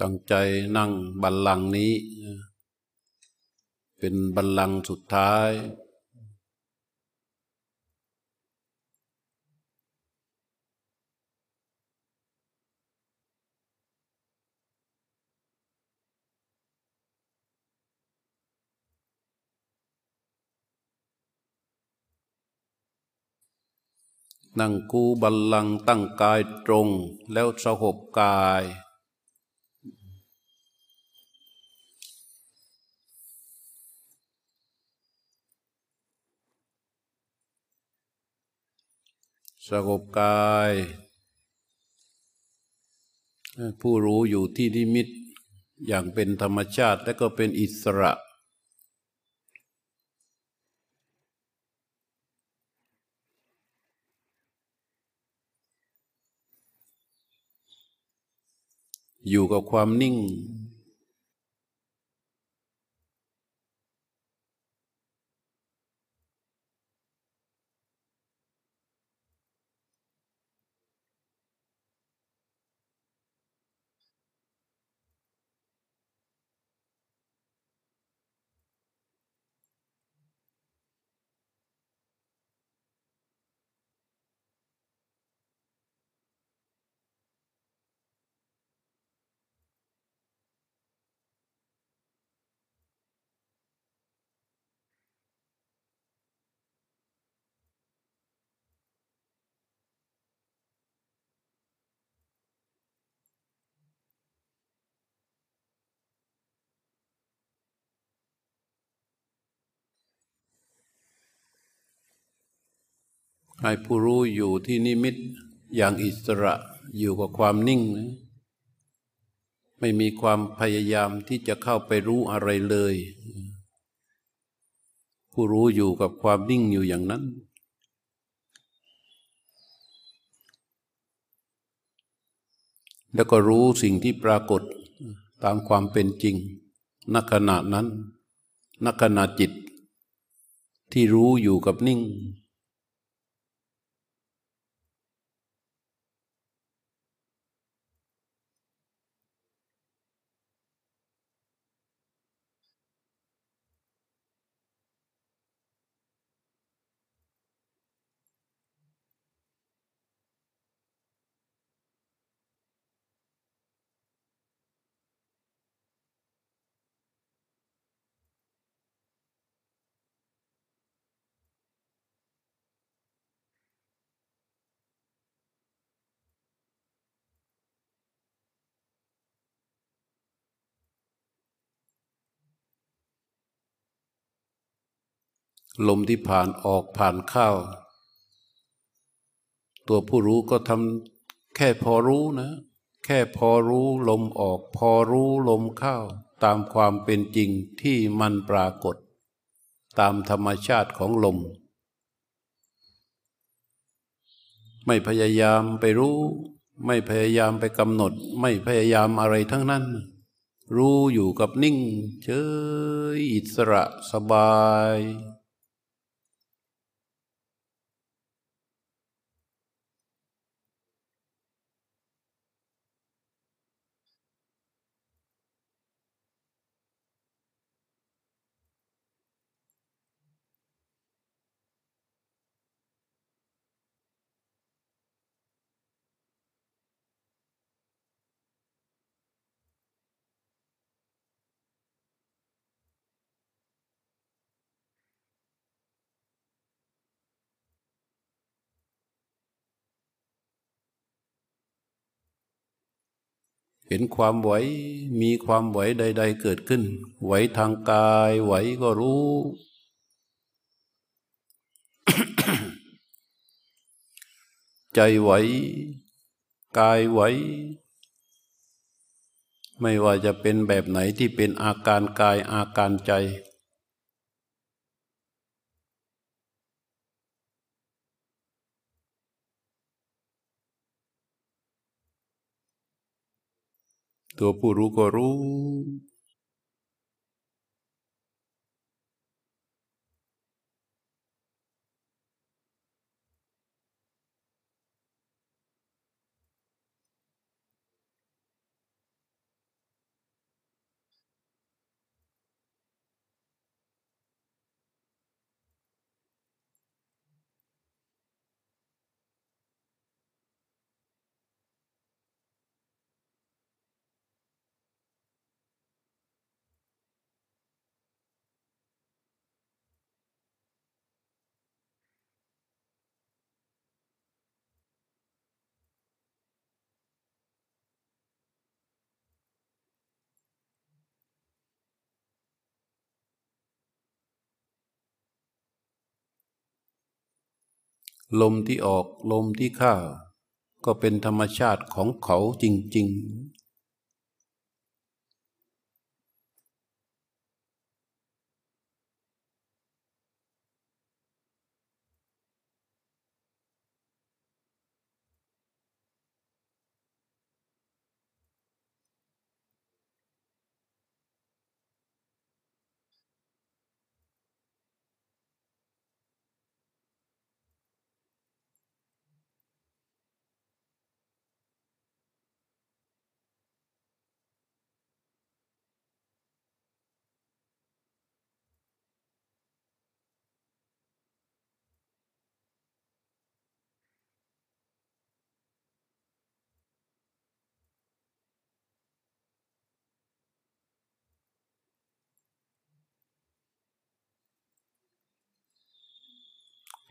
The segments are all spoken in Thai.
ตั้งใจนั่งบัลลังก์นี้ เป็นบัลลังก์สุดท้าย นั่งกูบัลลังก์ตั้งกายตรงแล้วสหบกาย สงบกาย ผู้รู้อยู่ที่นิมิตอย่างเป็นธรรมชาติและก็เป็นอิสระ อยู่กับความนิ่ง ให้ผู้รู้อยู่ที่นิมิตอย่างอิสระอยู่กับความนิ่งนะไม่มีความพยายามที่จะเข้าไปรู้อะไรเลย ผู้รู้อยู่กับความนิ่งอยู่อย่างนั้น แล้วก็รู้สิ่งที่ปรากฏตามความเป็นจริงณขณะนั้นณขณะจิตที่รู้อยู่กับนิ่ง ลมที่ผ่านออกผ่านเข้าตัวผู้รู้ก็ทำแค่พอรู้นะ แค่พอรู้ลมออก พอรู้ลมเข้า ตามความเป็นจริงที่มันปรากฏ ตามธรรมชาติของลม ไม่พยายามไปรู้ ไม่พยายามไปกำหนด ไม่พยายามอะไรทั้งนั้นรู้อยู่กับนิ่ง เฉยอิสระสบาย เห็นความไหวมีความไหวใด ๆ เกิดขึ้น ไหวทางกายไหวก็รู้ ใจไหว กายไหว ไม่ว่าจะเป็นแบบไหนที่เป็นอาการกายอาการใจ ตัวผู้รู้ก็รู้ ลมที่ออกลมที่เข้าก็เป็นธรรมชาติของเขาจริง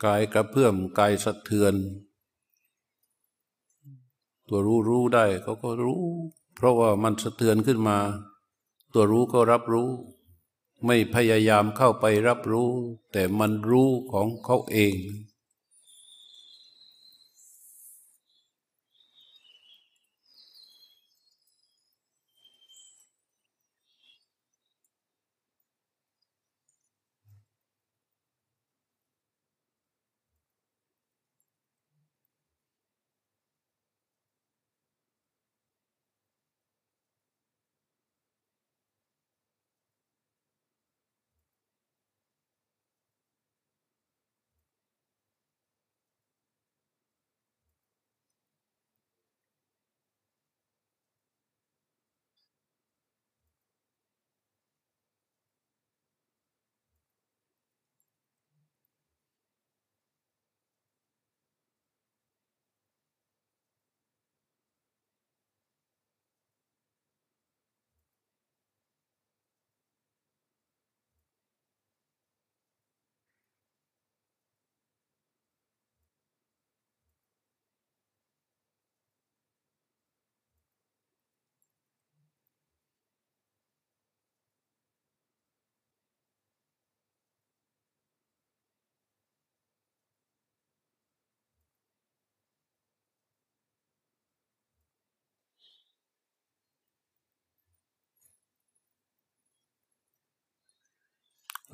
กายกระเพื่อมกายสะเทือน ตัวรู้รู้ได้เขาก็รู้ เพราะว่ามันสะเทือนขึ้นมา ตัวรู้ก็รับรู้ ไม่พยายามเข้าไปรับรู้ แต่มันรู้ของเขาเอง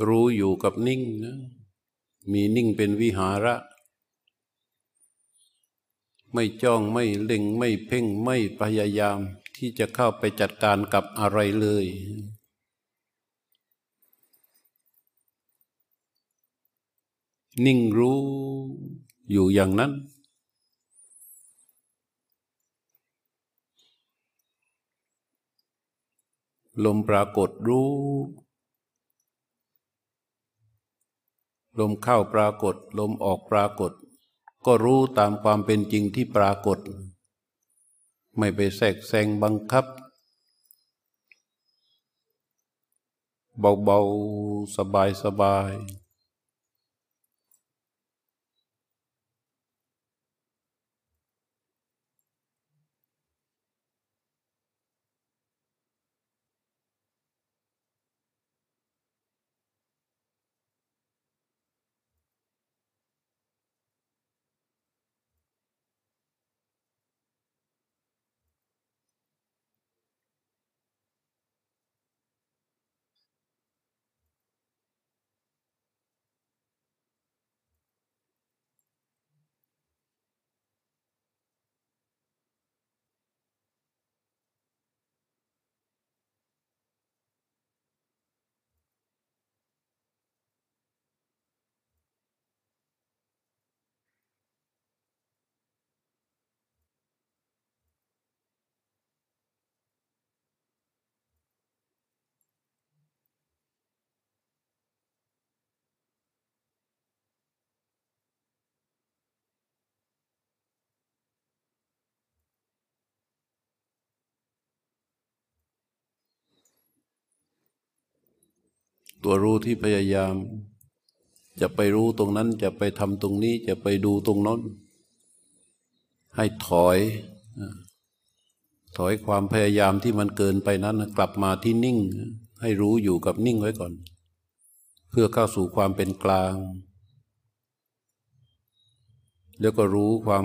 รู้อยู่กับนิ่งนะมีนิ่งเป็นวิหาระ ไม่จ้องไม่เล็งไม่เพ่งไม่พยายามที่จะเข้าไปจัดการกับอะไรเลย นิ่งรู้อยู่อย่างนั้น ลมปรากฏรู้ ลมเข้าปรากฏ ลมออกปรากฏ ก็รู้ตามความเป็นจริงที่ปรากฏ ไม่ไปแทรกแซงบังคับ เบาๆ สบายๆ ตัวรู้ที่พยายาม จะไปรู้ตรงนั้นจะไปทำตรงนี้จะไปดูตรงนั้น ให้ถอย ถอยความพยายามที่มันเกินไปนั้น กลับมาที่นิ่ง ให้รู้อยู่กับนิ่งไว้ก่อน เพื่อเข้าสู่ความเป็นกลาง แล้วก็รู้ความ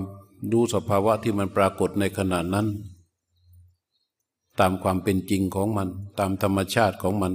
รู้สภาวะที่มันปรากฏในขณะนั้น ตามความเป็นจริงของมัน ตามธรรมชาติของมัน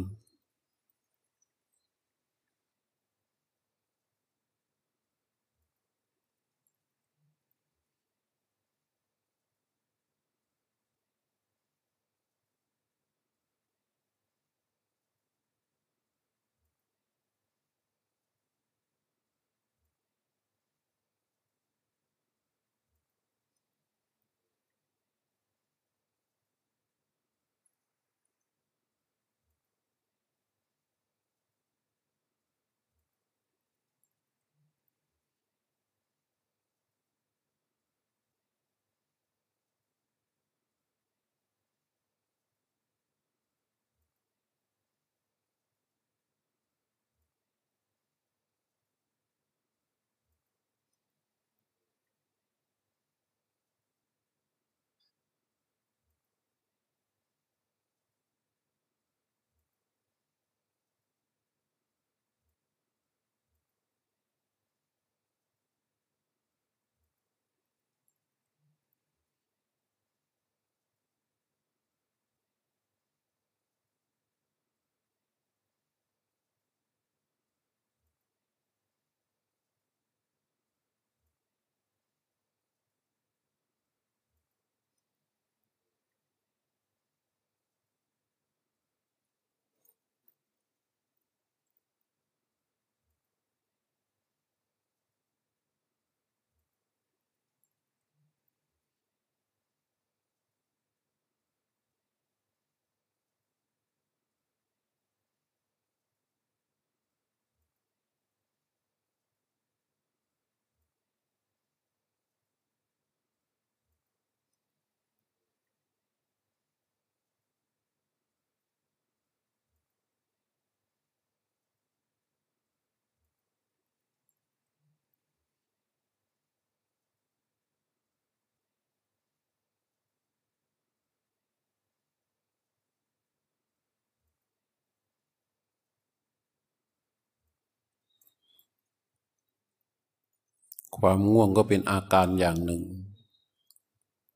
ความง่วงก็เป็นอาการอย่างหนึ่ง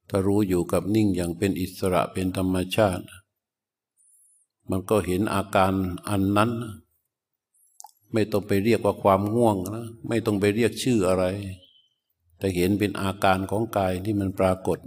ถ้ารู้อยู่กับนิ่งอย่างเป็นอิสระเป็นธรรมชาติ มันก็เห็นอาการอันนั้น ไม่ต้องไปเรียกว่าความง่วงนะ ไม่ต้องไปเรียกชื่ออะไร แต่เห็นเป็นอาการของกายที่มันปรากฏ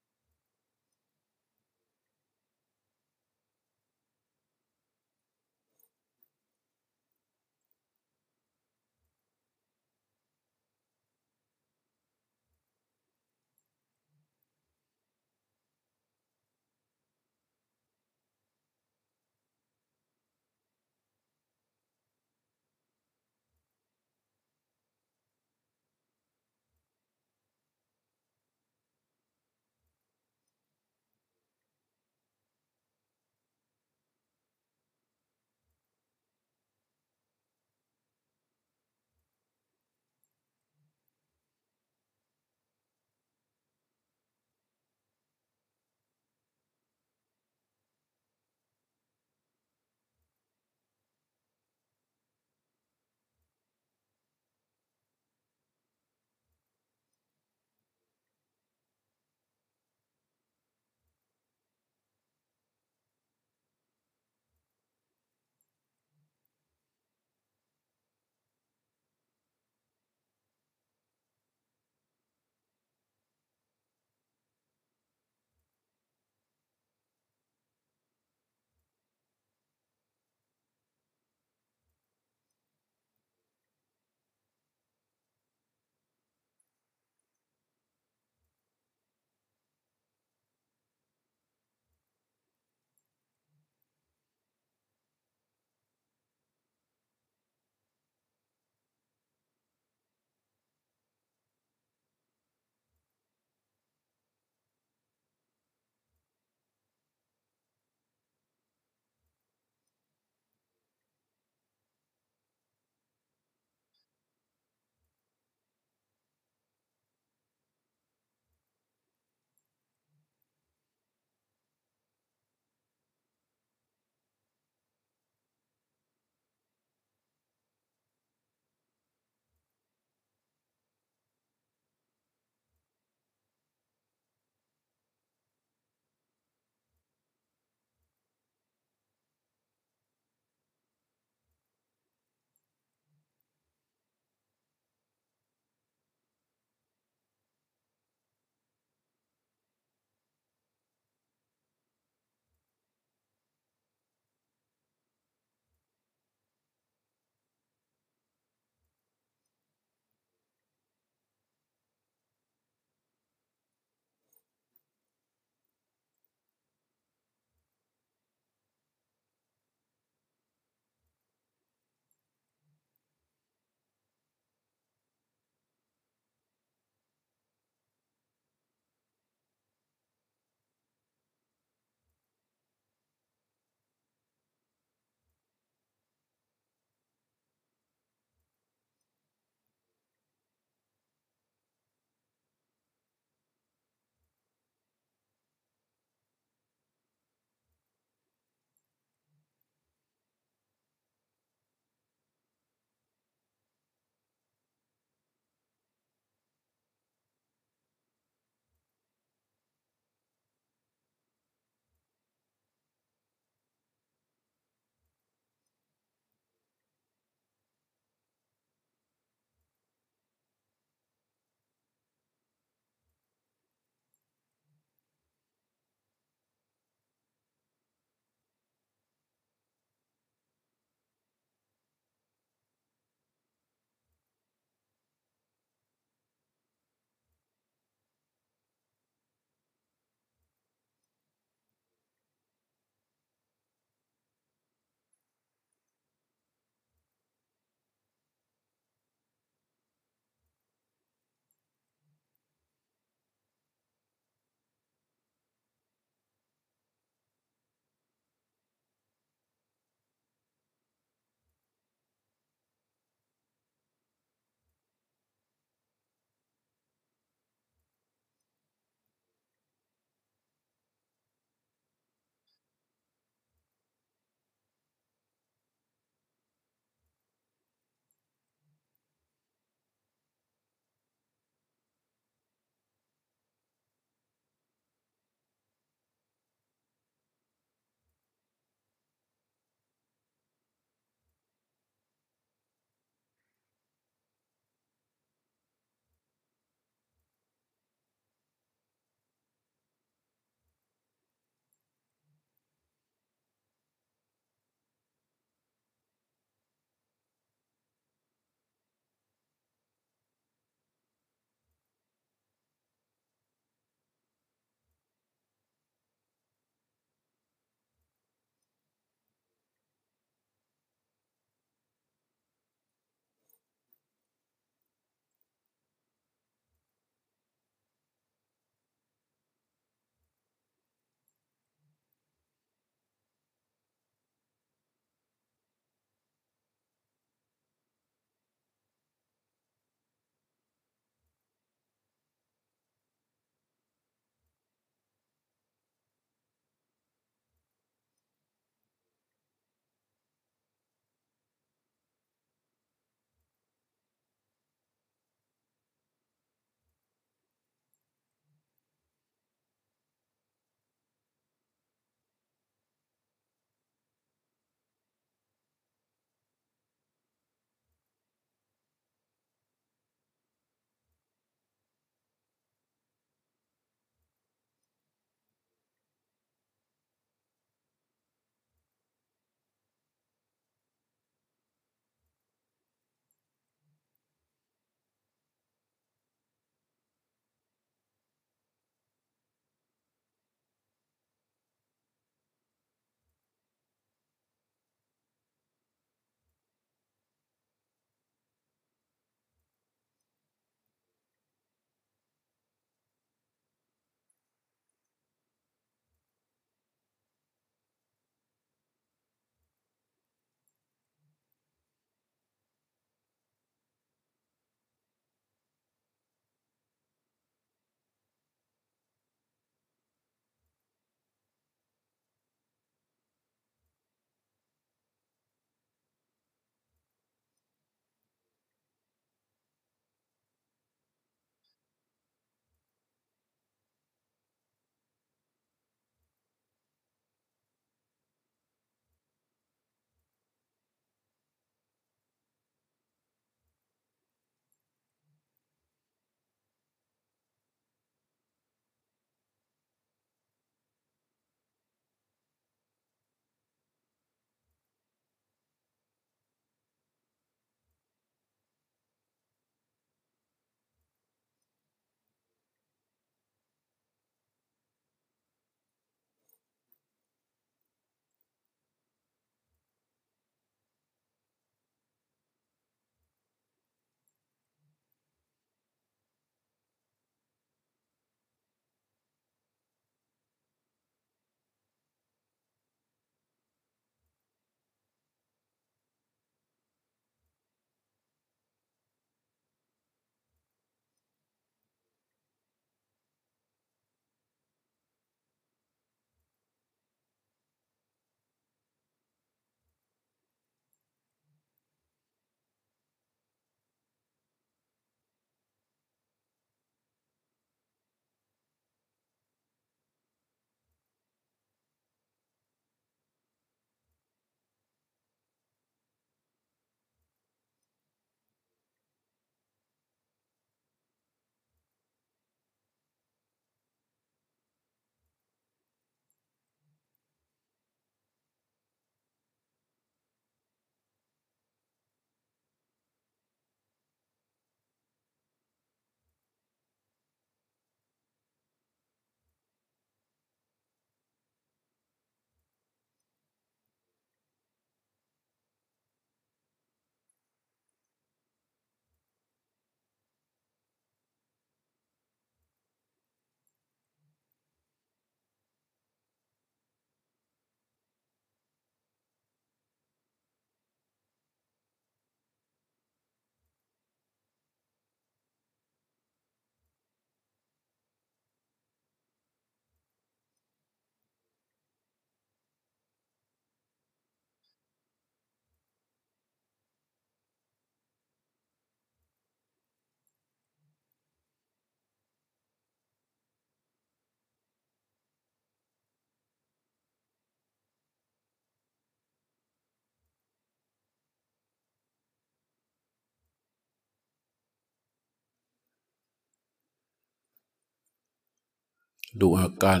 ดูอาการ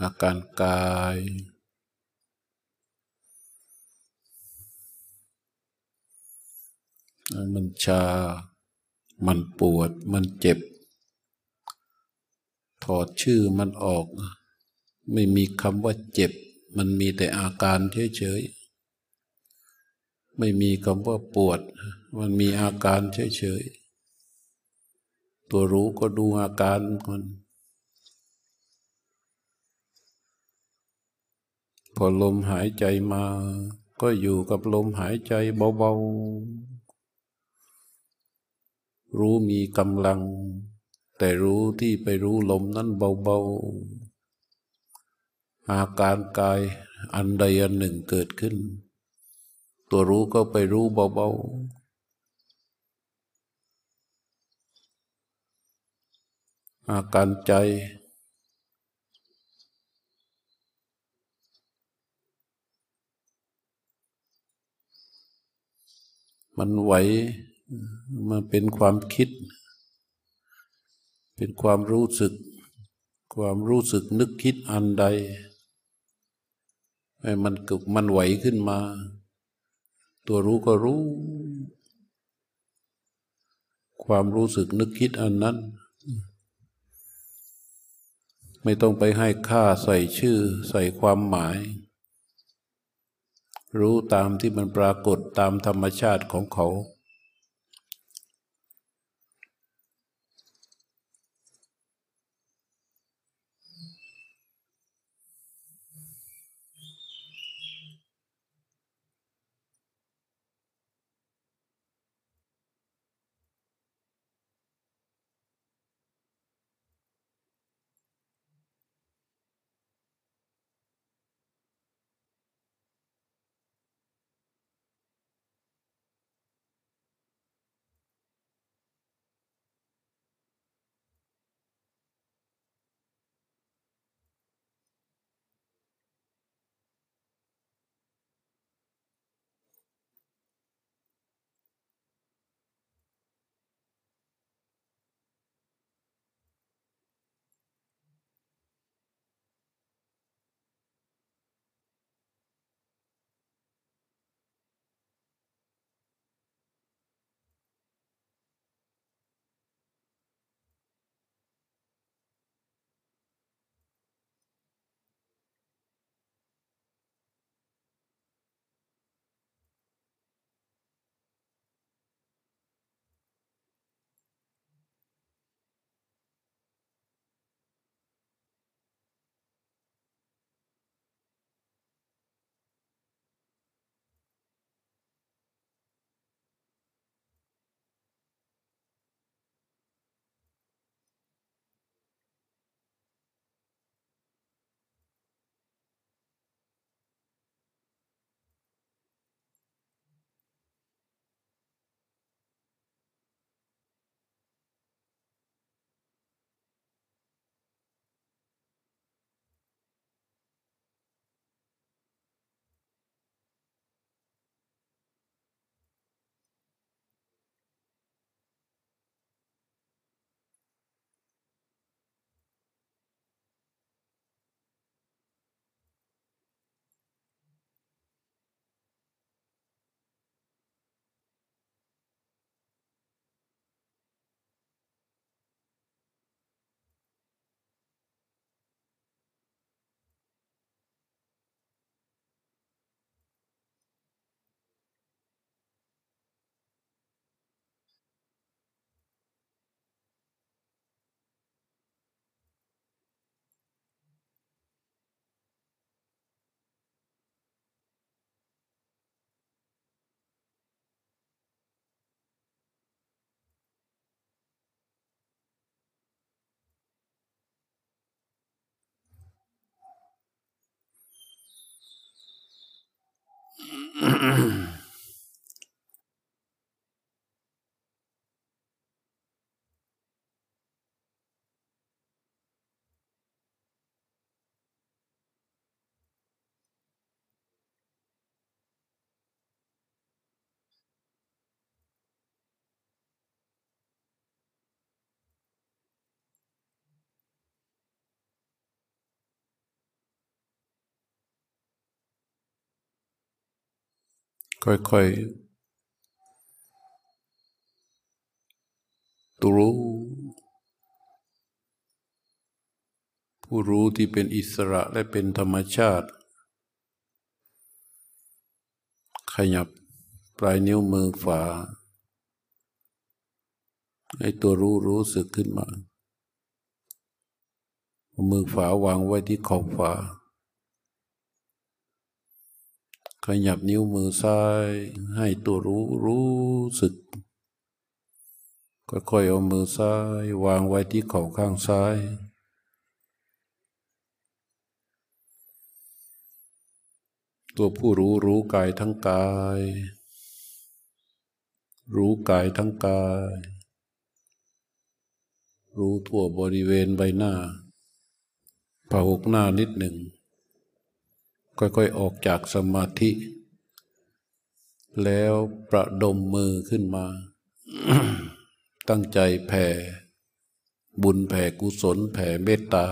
อาการกาย มันชา มันปวด มันเจ็บ ถอดชื่อมันออก ไม่มีคำว่าเจ็บ มันมีแต่อาการเฉยๆ ไม่มีคำว่าปวด มันมีอาการเฉยๆ ตัวรู้ก็ดูอาการมันพอลมหายใจมา ก็อยู่กับลมหายใจเบาๆ รู้มีกำลัง แต่รู้ที่ไปรู้ลมนั้นเบาๆ อาการกายอันใดอันหนึ่งเกิดขึ้น ตัวรู้ก็ไปรู้เบาๆ อาการใจ มันไหว มันเป็นความคิด เป็นความรู้สึก ความรู้สึกนึกคิดอันใดให้มันกึกมันไหวขึ้นมา ตัวรู้ก็รู้ ความรู้สึกนึกคิดอันนั้น ไม่ต้องไปให้ค่าใส่ชื่อใส่ความหมาย รู้ตามที่มันปรากฏตามธรรมชาติของเขา mm ค่อยๆตัวรู้ ผู้รู้ที่เป็นอิสระและเป็นธรรมชาติ ขยับปลายนิ้วมือฝาให้ตัวรู้รู้สึกขึ้นมา มือฝาวางไว้ที่ขอบฝา ขยับนิ้วมือซ้าย ให้ตัวรู้รู้สึกค่อยๆเอามือซ้าย วางไว้ที่เข่าข้างซ้าย ตัวผู้รู้รู้กายทั้งกาย รู้กายทั้งกาย รู้ทั่วบริเวณใบหน้าผ่าหกหน้านิดหนึ่ง ค่อยๆออกจากสมาธิ แล้วประดมมือขึ้นมา ตั้งใจแผ่ บุญแผ่กุศลแผ่เมตตา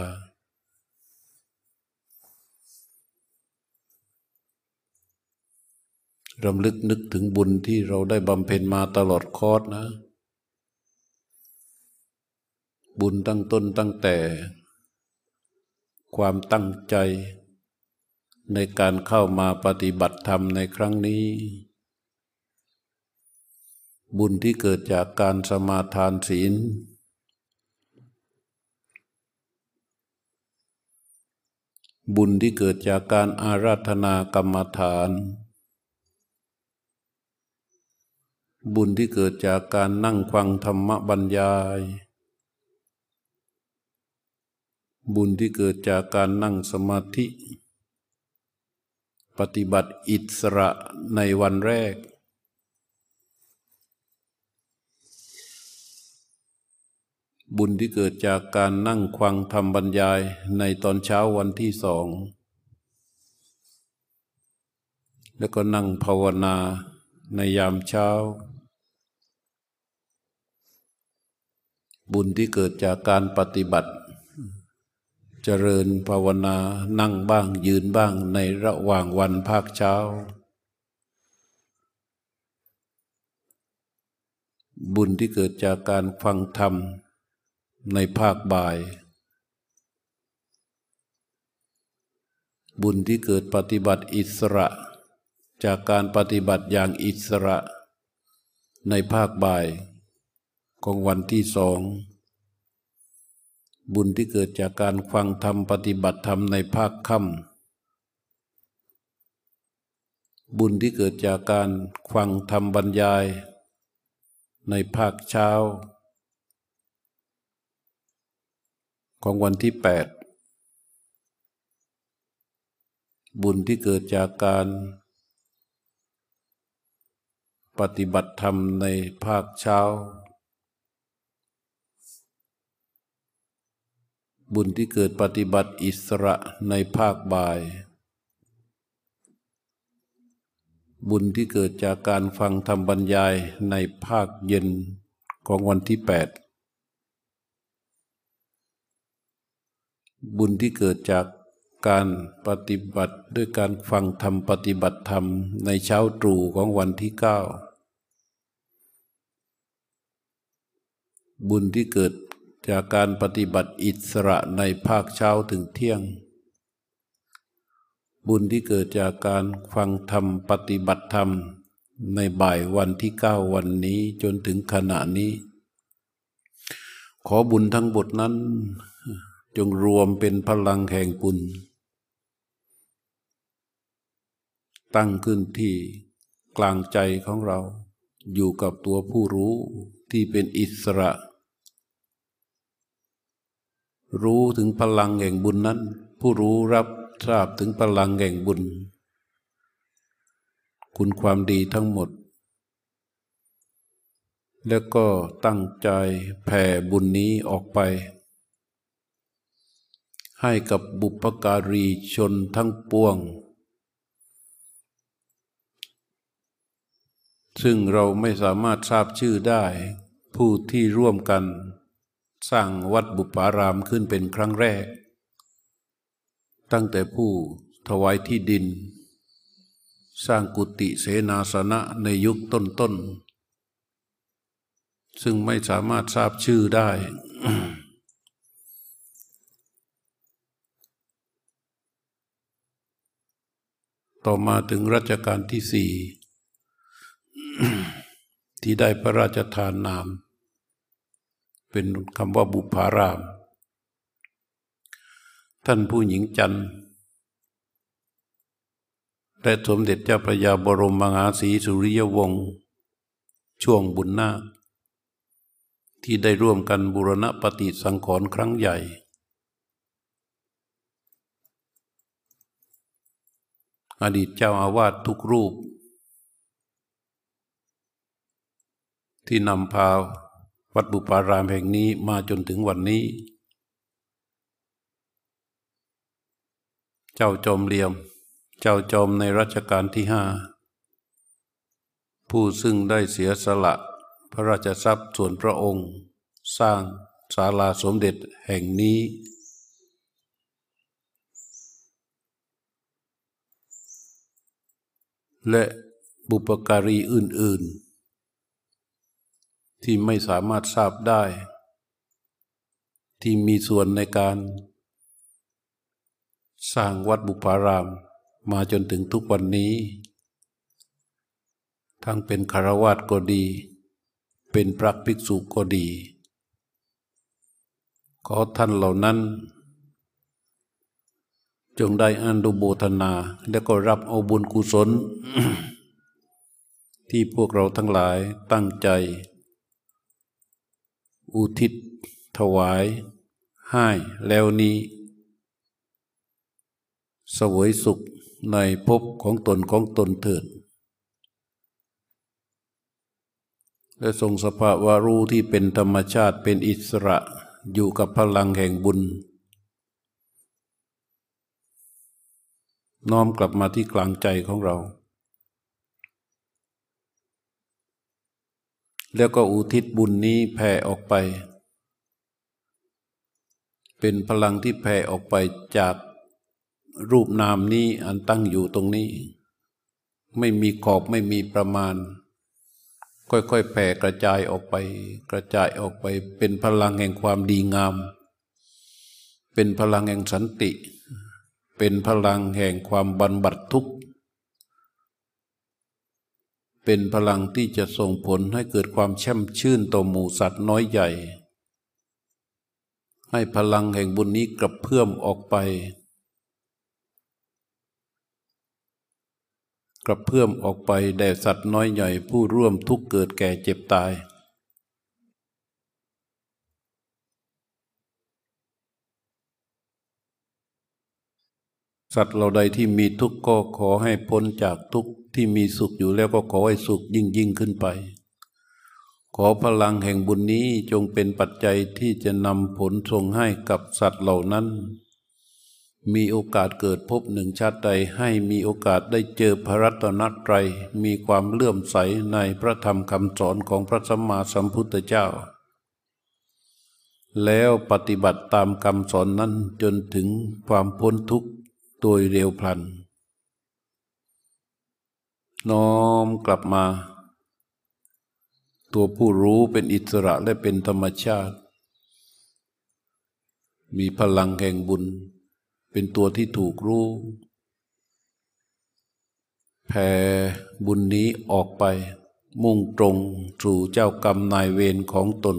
รำลึกนึกถึงบุญที่เราได้บำเพ็ญมาตลอดคอร์สนะ บุญตั้งต้นตั้งแต่ ความตั้งใจ ในการเข้ามาปฏิบัติธรรมในครั้งนี้ บุญที่เกิดจากการสมาทานศีล บุญที่เกิดจากการอาราธนากรรมฐาน บุญที่เกิดจากการนั่งฟังธรรมบรรยายบุญที่เกิดจากการนั่งสมาธิ ปฏิบัติอิสระในวันแรก บุญที่เกิดจากการนั่งควังทำบรรยายในตอนเช้าวันที่สอง แล้วก็นั่งภาวนาในยามเช้า บุญที่เกิดจากการปฏิบัติ เจริญภาวนานั่งบ้างยืนบ้างในระหว่างวันภาคเช้า บุญที่เกิดจากการฟังธรรมในภาคบ่าย บุญที่เกิดปฏิบัติอิสระ จากการปฏิบัติอย่างอิสระในภาคบ่าย ของวันที่สอง บุญที่เกิดจากการฟังธรรมปฏิบัติธรรมในภาคค่ำบุญที่เกิดจากการฟังธรรมบรรยายในภาคเช้า ของวันที่แปดบุญที่เกิดจากการปฏิบัติธรรมในภาคเช้า บุญที่เกิดปฏิบัติอิสระในภาคบ่าย บุญที่เกิดจากการฟังธรรมบรรยายในภาคเย็นของวันที่แปดบุญที่เกิดจากการปฏิบัติด้วยการฟังธรรมปฏิบัติธรรมในเช้าตรู่ของวันที่เก้าบุญที่เกิด จากการปฏิบัติอิสระในภาคเช้าถึงเที่ยง บุญที่เกิดจากการฟังธรรมปฏิบัติธรรมในบ่ายวันที่เก้าวันนี้จนถึงขณะนี้ ขอบุญทั้งบทนั้น จงรวมเป็นพลังแห่งบุญ ตั้งขึ้นที่กลางใจของเราอยู่กับตัวผู้รู้ที่เป็นอิสระ รู้ถึงพลังแห่งบุญนั้น ผู้รู้รับทราบถึงพลังแห่งบุญ คุณความดีทั้งหมด แล้วก็ตั้งใจแผ่บุญนี้ออกไป ให้กับบุพการีชนทั้งปวง ซึ่งเราไม่สามารถทราบชื่อได้ ผู้ที่ร่วมกัน สร้างวัดบุปารามขึ้นเป็นครั้งแรก ตั้งแต่ผู้ถวายที่ดิน สร้างกุฏิเสนาสนะในยุคต้นๆ ซึ่งไม่สามารถทราบชื่อได้ ต่อมาถึงรัชกาลที่สี่ที่ได้พระราชทานนาม เป็นคำว่าบุพาราม ท่านผู้หญิงจันทร์และสมเด็จเจ้าพระยาบรมมหาศรีสุริยวงศ์ช่วงบุญนาคที่ได้ร่วมกันบูรณปฏิสังขรณ์ครั้งใหญ่ อดีตเจ้าอาวาสทุกรูป ที่นำพา วัดบุปารามแห่งนี้มาจนถึงวันนี้ เจ้าจอมเลียม เจ้าจอมในรัชกาลที่ห้าผู้ซึ่งได้เสียสละพระราชทรัพย์ส่วนพระองค์ สร้างศาลาสมเด็จแห่งนี้ และบุปการีอื่น ๆ ที่ไม่สามารถทราบได้ ที่มีส่วนในการสร้างวัดบุปาราม มาจนถึงทุกวันนี้ ทั้งเป็นคารวาสก็ดี เป็นพระภิกษุก็ดี ขอท่านเหล่านั้น จงได้อันดุโบทนาและก็รับเอาบุญกุศล ที่พวกเราทั้งหลายตั้งใจ อุทิศ ถวาย ให้แล้วนี้สวยสุขในภพของตนของตนเถิด และทรงสภาวะรู้ที่เป็นธรรมชาติเป็นอิสระอยู่กับพลังแห่งบุญ น้อมกลับมาที่กลางใจของเรา แล้วก็อุทิศบุญนี้แผ่ออกไป เป็นพลังที่แผ่ออกไปจากรูปนามนี้อันตั้งอยู่ตรงนี้ ไม่มีขอบไม่มีประมาณ ค่อยๆแผ่กระจายออกไป กระจายออกไป เป็นพลังแห่งความดีงาม เป็นพลังแห่งสันติ เป็นพลังแห่งความบรรบัดทุกข์ เป็นพลังที่จะส่งผลให้เกิดความแช่มชื่นต่อหมู่สัตว์น้อยใหญ่ ให้พลังแห่งบุญนี้กระเพื่อมออกไป กระเพื่อมออกไปแด่สัตว์น้อยใหญ่ผู้ร่วมทุกเกิดแก่เจ็บตาย สัตว์เราใดที่มีทุกข์ก็ขอให้พ้นจากทุกข์ ที่มีสุขอยู่แล้วก็ขอให้สุขยิ่งยิ่งขึ้นไป ขอพลังแห่งบุญนี้จงเป็นปัจจัยที่จะนำผลส่งให้กับสัตว์เหล่านั้น มีโอกาสเกิดพบหนึ่งชาติใดให้มีโอกาสได้เจอพระรัตนตรัยมีความเลื่อมใสในพระธรรมคำสอนของพระสัมมาสัมพุทธเจ้า แล้วปฏิบัติตามคำสอนนั้นจนถึงความพ้นทุกข์โดยเร็วพลัน น้อมกลับมา ตัวผู้รู้เป็นอิสระและเป็นธรรมชาติ มีพลังแห่งบุญ เป็นตัวที่ถูกรู้แผ่บุญนี้ออกไป มุ่งตรงสู่เจ้ากรรมนายเวรของตน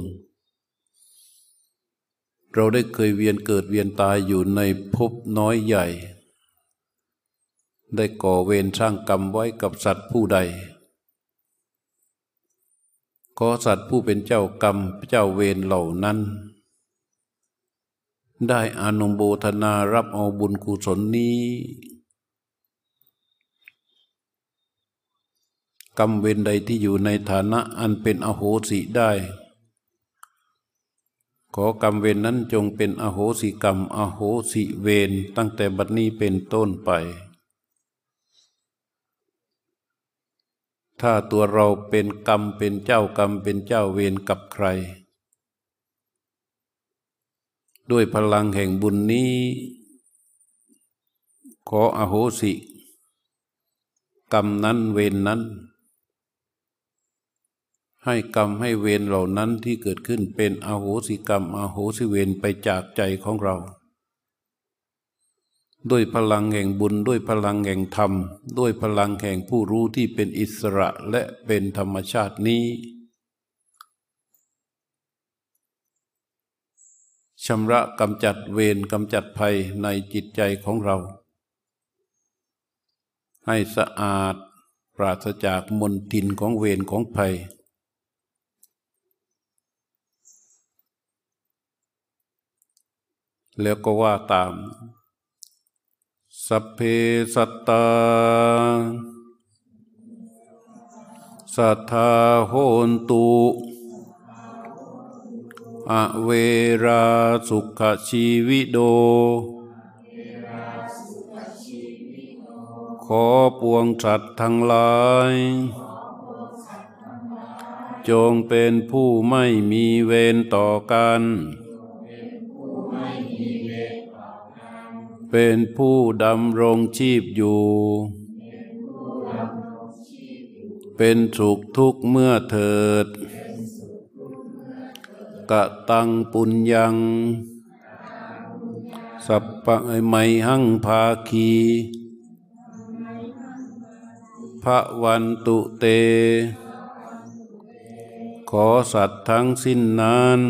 เราได้เคยเวียนเกิดเวียนตายอยู่ในภพน้อยใหญ่ ได้ก่อเวรสร้างกรรมไว้กับสัตว์ผู้ใด ขอสัตว์ผู้เป็นเจ้ากรรมเจ้าเวรเหล่านั้น ได้อนุโบธนารับเอาบุญกุศลนี้ กรรมเวรใดที่อยู่ในฐานะอันเป็นอโหสิได้ ขอกรรมเวรนนั้นจงเป็นอโหสิกรรม อโหสิเวรตั้งแต่บัดนี้เป็นต้นไป ถ้าตัวเราเป็นกรรมเป็นเจ้ากรรมเป็นเจ้าเวรกับใคร ด้วยพลังแห่งบุญนี้ ขออโหสิ กรรมนั้นเวรนนั้น ให้กรรมให้เวรเหล่านั้นที่เกิดขึ้นเป็นอโหสิกรรมอโหสิเวรไปจากใจของเรา ด้วยพลังแห่งบุญด้วยพลังแห่งธรรม ด้วยพลังแห่งผู้รู้ที่เป็นอิสระและเป็นธรรมชาตินี้ชำระกำจัดเวรกำจัดภัยในจิตใจของเรา ให้สะอาดปราศจากมลทินของเวรของภัย แล้วก็ว่าตาม สัพเพสัตตา สัทธาโหนตุอเวราสุขชีวิโด ขอปวงสัตว์ทั้งหลาย จงเป็นผู้ไม่มีเวรต่อกัน เป็นผู้ดำรงชีพอยู่ เป็นสุขทุกเมื่อเถิด กะตังปุญญัง สัพพะไมหังภาคีพระวันตุเต ขอสัตว์ทั้งสิ้นนั้น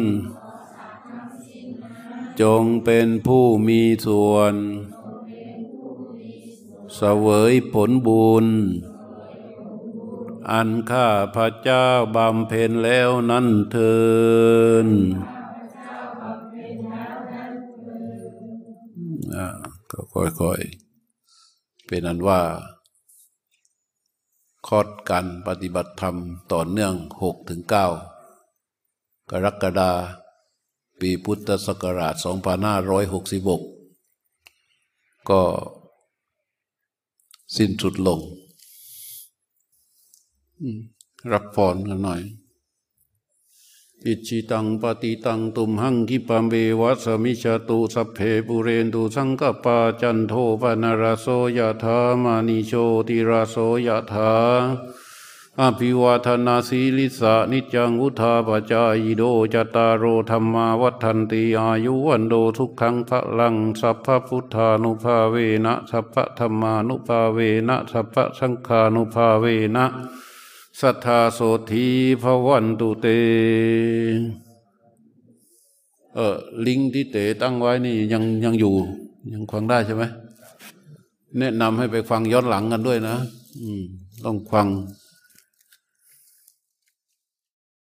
จงเป็นผู้มีส่วน เสวยผลบุญ อันข้าพระเจ้าบำเพ็ญแล้วนั้นเทินก็ค่อยๆ เป็นอันว่า คอดการปฏิบัติธรรมต่อเนื่องหกถึงเก้ากรกฎา ปีพุทธศักราช 2566 ก็สิ้นสุดลง รับพรกันหน่อย อิจิตังปฏิตังตุมหังคิปามเบวัสมิชาตุสัพเพปุเรนตุสังกปาจันโทปนารโสยะธามานิโชติราโสยะธา อภิวาทนาสีลิสานิจังวุธาปจายโดจตารโอธรรมาวัฏันติอายุวันโดทุกขังพระลัง สัพพพุทธานุภาเวนะสัพพธรรมานุภาเวนะสัพพสังฆานุภาเวนะสัทธาโสธีภวันตุเต เออลิงที่เตตั้งไว้นี่ยังยังอยู่ ยังฟังได้ใช่ไหมแนะนำให้ไปฟังย้อนหลังกันด้วยนะ อืม ต้องฟัง